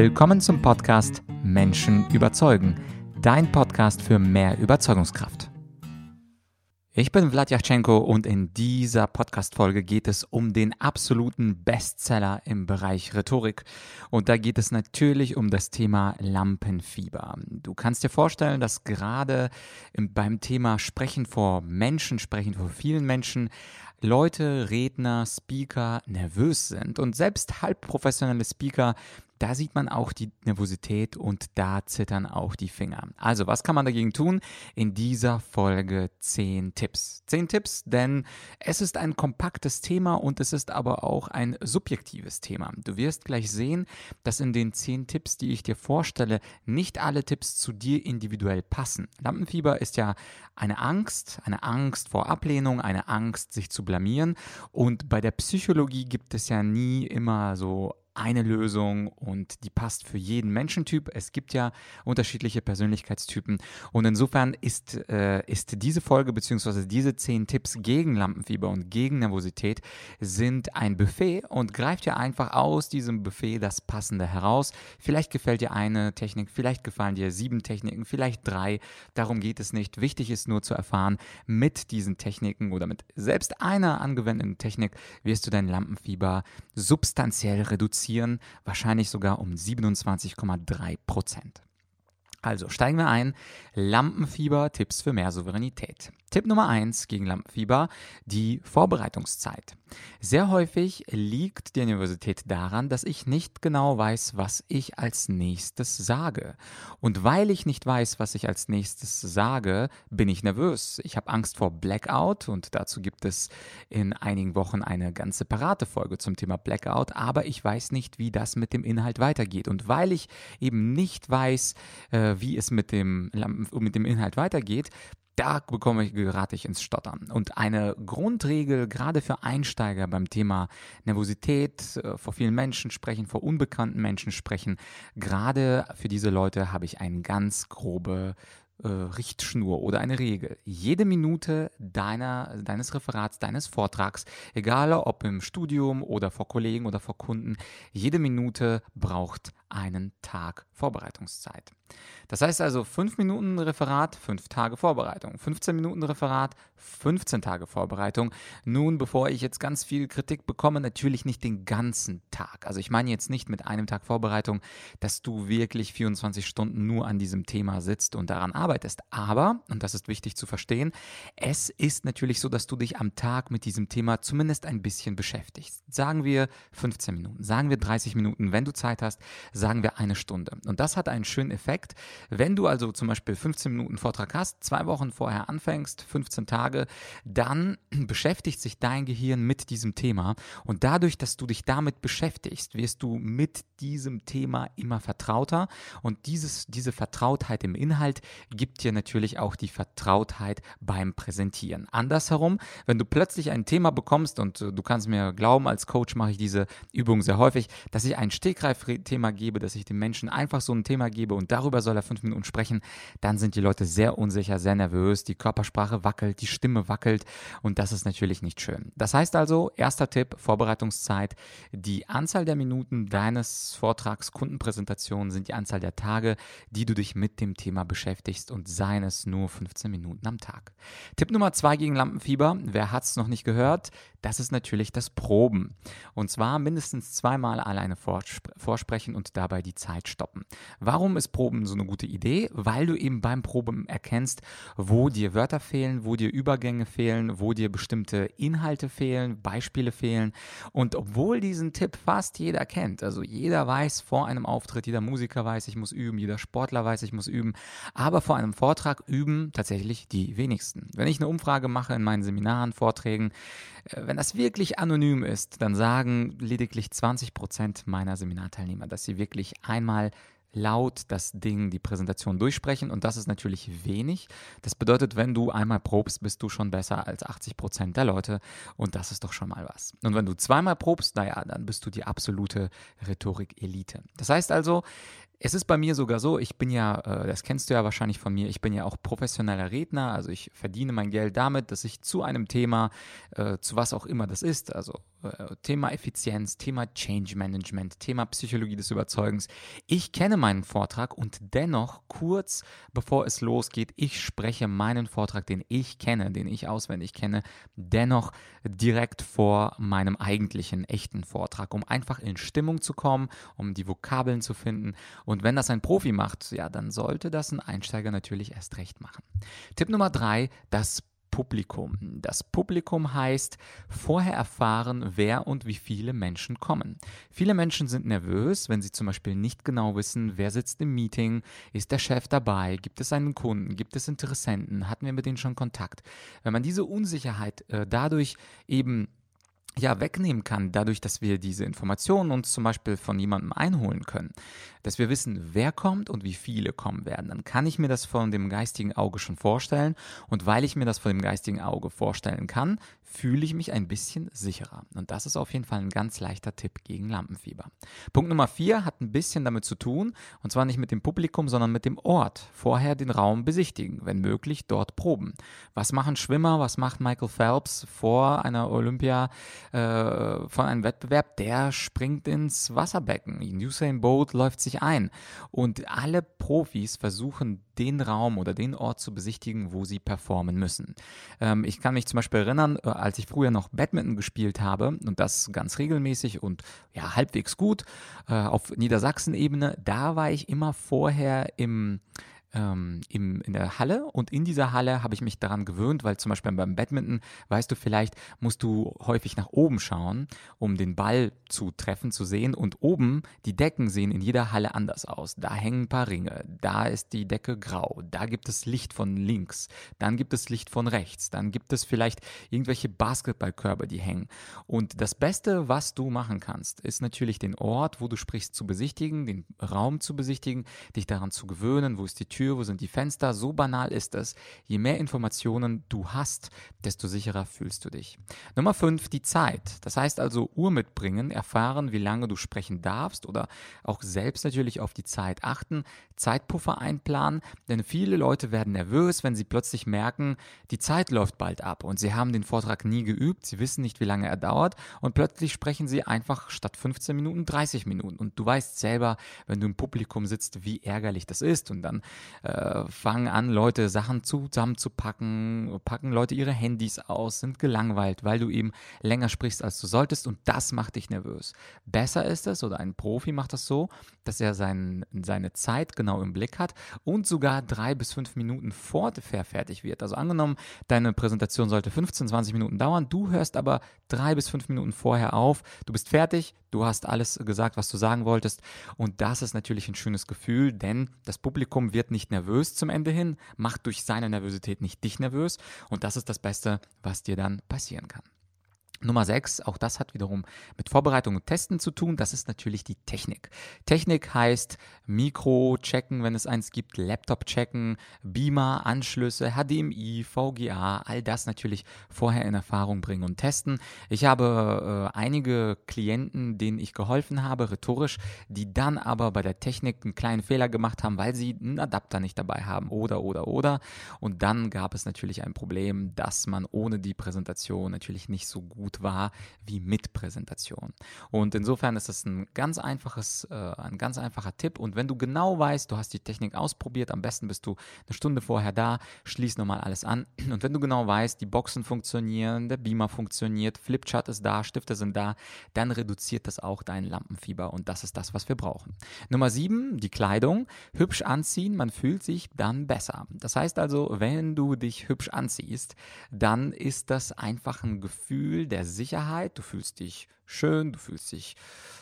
Willkommen zum Podcast Menschen überzeugen, dein Podcast für mehr Überzeugungskraft. Ich bin Vladyachenko und in dieser Podcast-Folge geht es um den absoluten Bestseller im Bereich Rhetorik. Und da geht es natürlich um das Thema Lampenfieber. Du kannst dir vorstellen, dass gerade beim Thema Sprechen vor Menschen, Sprechen vor vielen Menschen, Leute, Redner, Speaker nervös sind und selbst halbprofessionelle Speaker da sieht man auch die Nervosität und da zittern auch die Finger. Also, was kann man dagegen tun? In dieser Folge 10 Tipps. 10 Tipps, denn es ist ein kompaktes Thema und es ist aber auch ein subjektives Thema. Du wirst gleich sehen, dass in den 10 Tipps, die ich dir vorstelle, nicht alle Tipps zu dir individuell passen. Lampenfieber ist ja eine Angst, eine Angst vor Ablehnung, eine Angst, sich zu blamieren. Und bei der Psychologie gibt es ja nie immer so eine Lösung und die passt für jeden Menschentyp. Es gibt ja unterschiedliche Persönlichkeitstypen und insofern ist, äh, ist diese Folge bzw. diese zehn Tipps gegen Lampenfieber und gegen Nervosität sind ein Buffet und greift ja einfach aus diesem Buffet das Passende heraus. Vielleicht gefällt dir eine Technik, vielleicht gefallen dir sieben Techniken, vielleicht drei. Darum geht es nicht. Wichtig ist nur zu erfahren, mit diesen Techniken oder mit selbst einer angewendeten Technik wirst du dein Lampenfieber substanziell reduzieren reduzieren, wahrscheinlich sogar um 27,3 Prozent. Also steigen wir ein. Lampenfieber, Tipps für mehr Souveränität. Tipp Nummer 1 gegen Lampenfieber, die Vorbereitungszeit. Sehr häufig liegt die Nervosität daran, dass ich nicht genau weiß, was ich als nächstes sage. Und weil ich nicht weiß, was ich als nächstes sage, bin ich nervös. Ich habe Angst vor Blackout und dazu gibt es in einigen Wochen eine ganz separate Folge zum Thema Blackout, aber ich weiß nicht, wie das mit dem Inhalt weitergeht. Und weil ich eben nicht weiß, äh, wie es mit dem, mit dem Inhalt weitergeht, da bekomme ich, gerate ich ins Stottern. Und eine Grundregel, gerade für Einsteiger beim Thema Nervosität, äh, vor vielen Menschen sprechen, vor unbekannten Menschen sprechen, gerade für diese Leute habe ich eine ganz grobe äh, Richtschnur oder eine Regel. Jede Minute deiner, deines Referats, deines Vortrags, egal ob im Studium oder vor Kollegen oder vor Kunden, jede Minute braucht einen Tag Vorbereitungszeit. Das heißt also 5 Minuten Referat, 5 Tage Vorbereitung. 15 Minuten Referat, 15 Tage Vorbereitung. Nun, bevor ich jetzt ganz viel Kritik bekomme, natürlich nicht den ganzen Tag. Also ich meine jetzt nicht mit einem Tag Vorbereitung, dass du wirklich 24 Stunden nur an diesem Thema sitzt und daran arbeitest. Aber, und das ist wichtig zu verstehen, es ist natürlich so, dass du dich am Tag mit diesem Thema zumindest ein bisschen beschäftigst. Sagen wir 15 Minuten, sagen wir 30 Minuten, wenn du Zeit hast, sagen wir eine Stunde. Und das hat einen schönen Effekt. Wenn du also zum Beispiel 15 Minuten Vortrag hast, zwei Wochen vorher anfängst, 15 Tage, dann beschäftigt sich dein Gehirn mit diesem Thema. Und dadurch, dass du dich damit beschäftigst, wirst du mit diesem Thema immer vertrauter. Und dieses, diese Vertrautheit im Inhalt gibt dir natürlich auch die Vertrautheit beim Präsentieren. Andersherum, wenn du plötzlich ein Thema bekommst, und du kannst mir glauben, als Coach mache ich diese Übung sehr häufig, dass ich ein Stegreif-Thema gebe, gebe, dass ich dem Menschen einfach so ein Thema gebe und darüber soll er fünf Minuten sprechen, dann sind die Leute sehr unsicher, sehr nervös, die Körpersprache wackelt, die Stimme wackelt und das ist natürlich nicht schön. Das heißt also, erster Tipp, Vorbereitungszeit, die Anzahl der Minuten deines Vortrags, Kundenpräsentationen sind die Anzahl der Tage, die du dich mit dem Thema beschäftigst und seien es nur 15 Minuten am Tag. Tipp Nummer zwei gegen Lampenfieber, wer hat es noch nicht gehört? Das ist natürlich das Proben. Und zwar mindestens zweimal alleine vorsprechen und dabei die Zeit stoppen. Warum ist Proben so eine gute Idee? Weil du eben beim Proben erkennst, wo dir Wörter fehlen, wo dir Übergänge fehlen, wo dir bestimmte Inhalte fehlen, Beispiele fehlen. Und obwohl diesen Tipp fast jeder kennt, also jeder weiß vor einem Auftritt, jeder Musiker weiß, ich muss üben, jeder Sportler weiß, ich muss üben, aber vor einem Vortrag üben tatsächlich die wenigsten. Wenn ich eine Umfrage mache in meinen Seminaren, Vorträgen, äh, wenn das wirklich anonym ist, dann sagen lediglich 20 Prozent meiner Seminarteilnehmer, dass sie wirklich einmal laut das Ding, die Präsentation durchsprechen und das ist natürlich wenig. Das bedeutet, wenn du einmal probst, bist du schon besser als 80 Prozent der Leute und das ist doch schon mal was. Und wenn du zweimal probst, naja, dann bist du die absolute Rhetorik-Elite. Das heißt also, Es ist bei mir sogar so, ich bin ja, äh, das kennst du ja wahrscheinlich von mir, ich bin ja auch professioneller Redner, also ich verdiene mein Geld damit, dass ich zu einem Thema, äh, zu was auch immer das ist, also äh, Thema Effizienz, Thema Change Management, Thema Psychologie des Überzeugens, ich kenne meinen Vortrag und dennoch kurz bevor es losgeht, ich spreche meinen Vortrag, den ich kenne, den ich auswendig kenne, dennoch direkt vor meinem eigentlichen echten Vortrag, um einfach in Stimmung zu kommen, um die Vokabeln zu finden und wenn das ein Profi macht, ja, dann sollte das ein Einsteiger natürlich erst recht machen. Tipp Nummer drei, das Publikum. Das Publikum heißt vorher erfahren, wer und wie viele Menschen kommen. Viele Menschen sind nervös, wenn sie zum Beispiel nicht genau wissen, wer sitzt im Meeting, ist der Chef dabei, gibt es einen Kunden, gibt es Interessenten, hatten wir mit denen schon Kontakt. Wenn man diese Unsicherheit äh, dadurch eben ja, wegnehmen kann, dadurch, dass wir diese Informationen uns zum Beispiel von jemandem einholen können, dass wir wissen, wer kommt und wie viele kommen werden, dann kann ich mir das von dem geistigen Auge schon vorstellen. Und weil ich mir das von dem geistigen Auge vorstellen kann, fühle ich mich ein bisschen sicherer. Und das ist auf jeden Fall ein ganz leichter Tipp gegen Lampenfieber. Punkt Nummer vier hat ein bisschen damit zu tun, und zwar nicht mit dem Publikum, sondern mit dem Ort. Vorher den Raum besichtigen, wenn möglich dort proben. Was machen Schwimmer, was macht Michael Phelps vor einer Olympia? äh, von einem Wettbewerb, der springt ins Wasserbecken. Usain Bolt läuft sich ein. Und alle Profis versuchen, den Raum oder den Ort zu besichtigen, wo sie performen müssen. Ähm, ich kann mich zum Beispiel erinnern, äh, als ich früher noch Badminton gespielt habe und das ganz regelmäßig und ja, halbwegs gut äh, auf Niedersachsen-Ebene, da war ich immer vorher im ähm, im, in der Halle und in dieser Halle habe ich mich daran gewöhnt, weil zum Beispiel beim Badminton, weißt du vielleicht, musst du häufig nach oben schauen, um den Ball zu treffen, zu sehen und oben, die Decken sehen in jeder Halle anders aus. Da hängen ein paar Ringe, da ist die Decke grau, da gibt es Licht von links, dann gibt es Licht von rechts, dann gibt es vielleicht irgendwelche Basketballkörbe, die hängen. Und das Beste, was du machen kannst, ist natürlich den Ort, wo du sprichst, zu besichtigen, den Raum zu besichtigen, dich daran zu gewöhnen, wo ist die Tür, Tür, wo sind die Fenster. So banal ist es. Je mehr Informationen du hast, desto sicherer fühlst du dich. Nummer 5, die Zeit. Das heißt also Uhr mitbringen, erfahren, wie lange du sprechen darfst oder auch selbst natürlich auf die Zeit achten, Zeitpuffer einplanen, denn viele Leute werden nervös, wenn sie plötzlich merken, die Zeit läuft bald ab und sie haben den Vortrag nie geübt, sie wissen nicht, wie lange er dauert und plötzlich sprechen sie einfach statt 15 Minuten 30 Minuten und du weißt selber, wenn du im Publikum sitzt, wie ärgerlich das ist und dann äh, fangen an, Leute Sachen zusammenzupacken, packen Leute ihre Handys aus, sind gelangweilt, weil du eben länger sprichst, als du solltest und das macht dich nervös. Besser ist es, oder ein Profi macht das so, dass er sein, seine Zeit genau im Blick hat und sogar drei bis fünf Minuten vor fertig wird. Also angenommen, deine Präsentation sollte 15, 20 Minuten dauern, du hörst aber drei bis fünf Minuten vorher auf, du bist fertig, du hast alles gesagt, was du sagen wolltest und das ist natürlich ein schönes Gefühl, denn das Publikum wird nicht nervös zum Ende hin, macht durch seine Nervosität nicht dich nervös und das ist das Beste, was dir dann passieren kann. Nummer 6, auch das hat wiederum mit Vorbereitung und Testen zu tun, das ist natürlich die Technik. Technik heißt Mikro checken, wenn es eins gibt, Laptop checken, Beamer, Anschlüsse, HDMI, VGA, all das natürlich vorher in Erfahrung bringen und testen. Ich habe äh, einige Klienten, denen ich geholfen habe, rhetorisch, die dann aber bei der Technik einen kleinen Fehler gemacht haben, weil sie einen Adapter nicht dabei haben oder oder oder. Und dann gab es natürlich ein Problem, dass man ohne die Präsentation natürlich nicht so gut gut war wie mit Präsentation. Und insofern ist das ein ganz einfaches, äh, ein ganz einfacher Tipp. Und wenn du genau weißt, du hast die Technik ausprobiert, am besten bist du eine Stunde vorher da, schließ nochmal alles an. Und wenn du genau weißt, die Boxen funktionieren, der Beamer funktioniert, Flipchart ist da, Stifte sind da, dann reduziert das auch dein Lampenfieber. Und das ist das, was wir brauchen. Nummer sieben, die Kleidung. Hübsch anziehen, man fühlt sich dann besser. Das heißt also, wenn du dich hübsch anziehst, dann ist das einfach ein Gefühl der der Sicherheit, du fühlst dich schön, du fühlst dich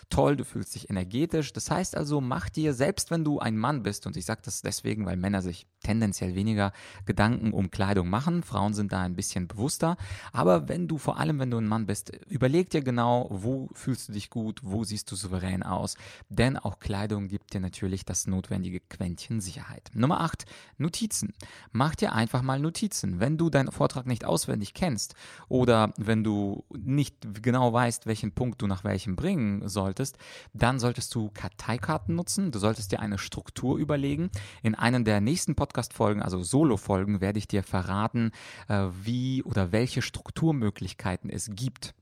toll, du fühlst dich energetisch. Das heißt also, mach dir, selbst wenn du ein Mann bist, und ich sage das deswegen, weil Männer sich tendenziell weniger Gedanken um Kleidung machen, Frauen sind da ein bisschen bewusster, aber wenn du, vor allem wenn du ein Mann bist, überleg dir genau, wo fühlst du dich gut, wo siehst du souverän aus, denn auch Kleidung gibt dir natürlich das notwendige Quäntchen Sicherheit. Nummer 8, Notizen. Mach dir einfach mal Notizen. Wenn du deinen Vortrag nicht auswendig kennst oder wenn du nicht genau weißt, welchen Punkt du nach welchem bringen solltest, dann solltest du Karteikarten nutzen. Du solltest dir eine Struktur überlegen. In einer der nächsten Podcast-Folgen, also Solo-Folgen, werde ich dir verraten, äh, wie oder welche Strukturmöglichkeiten es gibt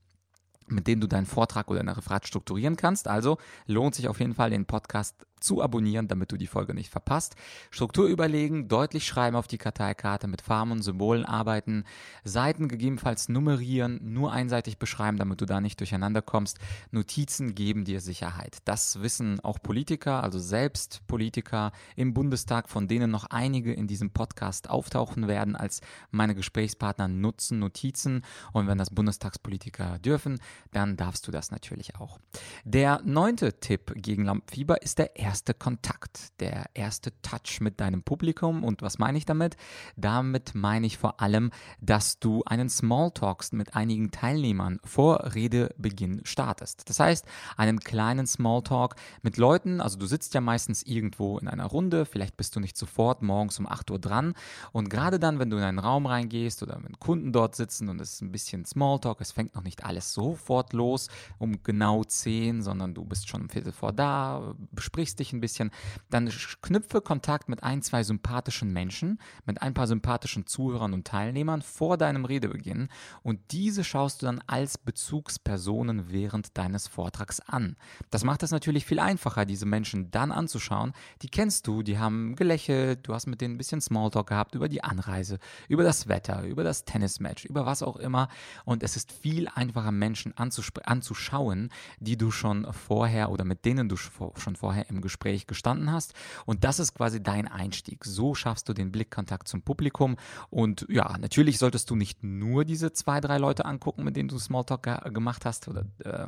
mit denen du deinen Vortrag oder dein Referat strukturieren kannst. Also lohnt sich auf jeden Fall, den Podcast zu abonnieren, damit du die Folge nicht verpasst. Struktur überlegen, deutlich schreiben auf die Karteikarte, mit Farben und Symbolen arbeiten, Seiten gegebenenfalls nummerieren, nur einseitig beschreiben, damit du da nicht durcheinander kommst. Notizen geben dir Sicherheit. Das wissen auch Politiker, also selbst Politiker im Bundestag, von denen noch einige in diesem Podcast auftauchen werden als meine Gesprächspartner, nutzen Notizen. Und wenn das Bundestagspolitiker dürfen, dann darfst du das natürlich auch. Der neunte Tipp gegen Lampenfieber ist der erste Kontakt, der erste Touch mit deinem Publikum. Und was meine ich damit? Damit meine ich vor allem, dass du einen Smalltalk mit einigen Teilnehmern vor Redebeginn startest. Das heißt, einen kleinen Smalltalk mit Leuten, also du sitzt ja meistens irgendwo in einer Runde, vielleicht bist du nicht sofort morgens um 8 Uhr dran. Und gerade dann, wenn du in einen Raum reingehst oder wenn Kunden dort sitzen und es ist ein bisschen Smalltalk, es fängt noch nicht alles sofort los um genau 10, sondern du bist schon um Viertel vor da, besprichst verliebst dich ein bisschen, dann knüpfe Kontakt mit ein, zwei sympathischen Menschen, mit ein paar sympathischen Zuhörern und Teilnehmern vor deinem Redebeginn und diese schaust du dann als Bezugspersonen während deines Vortrags an. Das macht es natürlich viel einfacher, diese Menschen dann anzuschauen. Die kennst du, die haben gelächelt, du hast mit denen ein bisschen Smalltalk gehabt über die Anreise, über das Wetter, über das Tennismatch, über was auch immer und es ist viel einfacher, Menschen anzuschauen, die du schon vorher oder mit denen du schon vorher im Gespräch gestanden hast. Und das ist quasi dein Einstieg. So schaffst du den Blickkontakt zum Publikum. Und ja, natürlich solltest du nicht nur diese zwei, drei Leute angucken, mit denen du Smalltalk ge gemacht hast oder, äh,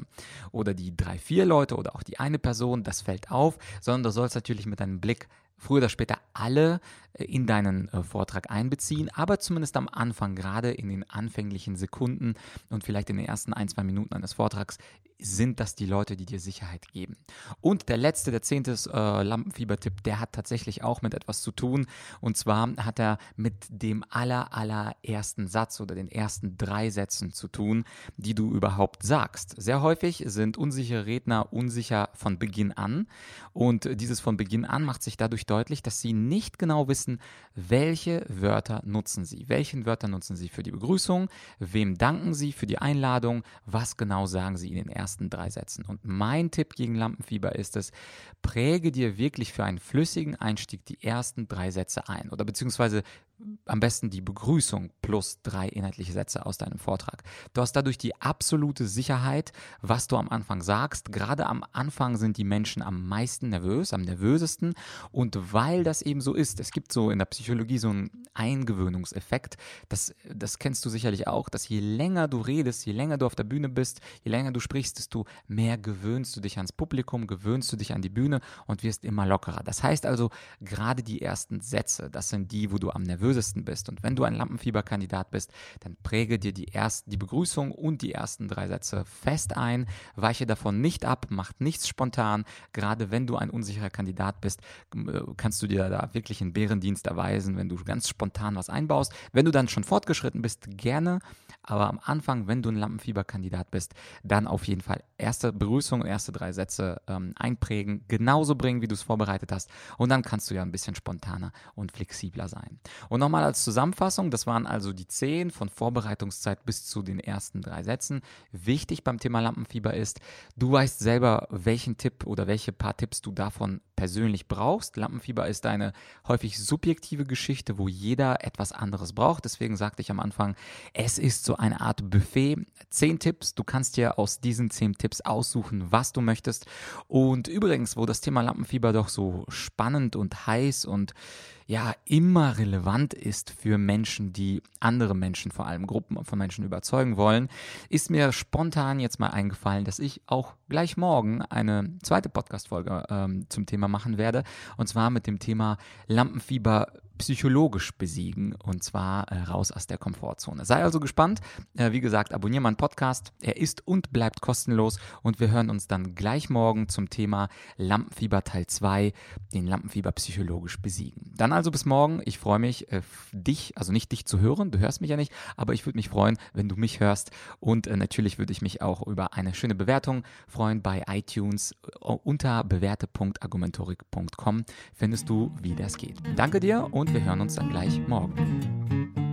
oder die drei, vier Leute oder auch die eine Person. Das fällt auf, sondern du sollst natürlich mit deinem Blick früher oder später alle äh, in deinen äh, Vortrag einbeziehen, aber zumindest am Anfang, gerade in den anfänglichen Sekunden und vielleicht in den ersten ein, zwei Minuten eines Vortrags, sind das die Leute, die dir Sicherheit geben. Und der letzte, der zehnte äh, Lampenfieber-Tipp, der hat tatsächlich auch mit etwas zu tun. Und zwar hat er mit dem aller, allerersten Satz oder den ersten drei Sätzen zu tun, die du überhaupt sagst. Sehr häufig sind unsichere Redner unsicher von Beginn an. Und dieses von Beginn an macht sich dadurch deutlich, dass sie nicht genau wissen, welche Wörter nutzen sie. Welchen Wörter nutzen sie für die Begrüßung? Wem danken sie für die Einladung? Was genau sagen sie in den ersten drei Sätzen? Und mein Tipp gegen Lampenfieber ist es, präge dir wirklich für einen flüssigen Einstieg die ersten drei Sätze ein oder beziehungsweise am besten die Begrüßung plus drei inhaltliche Sätze aus deinem Vortrag. Du hast dadurch die absolute Sicherheit, was du am Anfang sagst. Gerade am Anfang sind die Menschen am meisten nervös, am nervösesten. Und weil das eben so ist, es gibt so in der Psychologie so einen Eingewöhnungseffekt. Das, das kennst du sicherlich auch, dass je länger du redest, je länger du auf der Bühne bist, je länger du sprichst, desto mehr gewöhnst du dich ans Publikum, gewöhnst du dich an die Bühne und wirst immer lockerer. Das heißt also, gerade die ersten Sätze, das sind die, wo du am nervösesten nervösesten bist. Und wenn du ein Lampenfieberkandidat bist, dann präge dir die, erst, die Begrüßung und die ersten drei Sätze fest ein, weiche davon nicht ab, mach nichts spontan. Gerade wenn du ein unsicherer Kandidat bist, äh, kannst du dir da wirklich einen Bärendienst erweisen, wenn du ganz spontan was einbaust. Wenn du dann schon fortgeschritten bist, gerne. Aber am Anfang, wenn du ein Lampenfieberkandidat bist, dann auf jeden Fall erste Begrüßung, erste drei Sätze ähm, einprägen, genauso bringen, wie du es vorbereitet hast. Und dann kannst du ja ein bisschen spontaner und flexibler sein. Und nochmal als Zusammenfassung, das waren also die zehn von Vorbereitungszeit bis zu den ersten drei Sätzen. Wichtig beim Thema Lampenfieber ist, du weißt selber, welchen Tipp oder welche paar Tipps du davon persönlich brauchst. Lampenfieber ist eine häufig subjektive Geschichte, wo jeder etwas anderes braucht. Deswegen sagte ich am Anfang, es ist so eine Art Buffet. Zehn Tipps, du kannst dir aus diesen zehn Tipps aussuchen, was du möchtest. Und übrigens, wo das Thema Lampenfieber doch so spannend und heiß und ja immer relevant ist für Menschen, die andere Menschen, vor allem Gruppen von Menschen überzeugen wollen, ist mir spontan jetzt mal eingefallen, dass ich auch gleich morgen eine zweite Podcast-Folge ähm, zum Thema machen werde. Und zwar mit dem Thema Lampenfieber psychologisch besiegen und zwar äh, raus aus der Komfortzone. Sei also gespannt. Äh, wie gesagt, abonniere meinen Podcast. Er ist und bleibt kostenlos und wir hören uns dann gleich morgen zum Thema Lampenfieber Teil 2, den Lampenfieber psychologisch besiegen. Dann also bis morgen. Ich freue mich, äh, dich, also nicht dich zu hören, du hörst mich ja nicht, aber ich würde mich freuen, wenn du mich hörst und äh, natürlich würde ich mich auch über eine schöne Bewertung freuen bei iTunes äh, unter bewerte.argumentorik.com findest du, wie das geht. Danke dir und wir hören uns dann gleich morgen.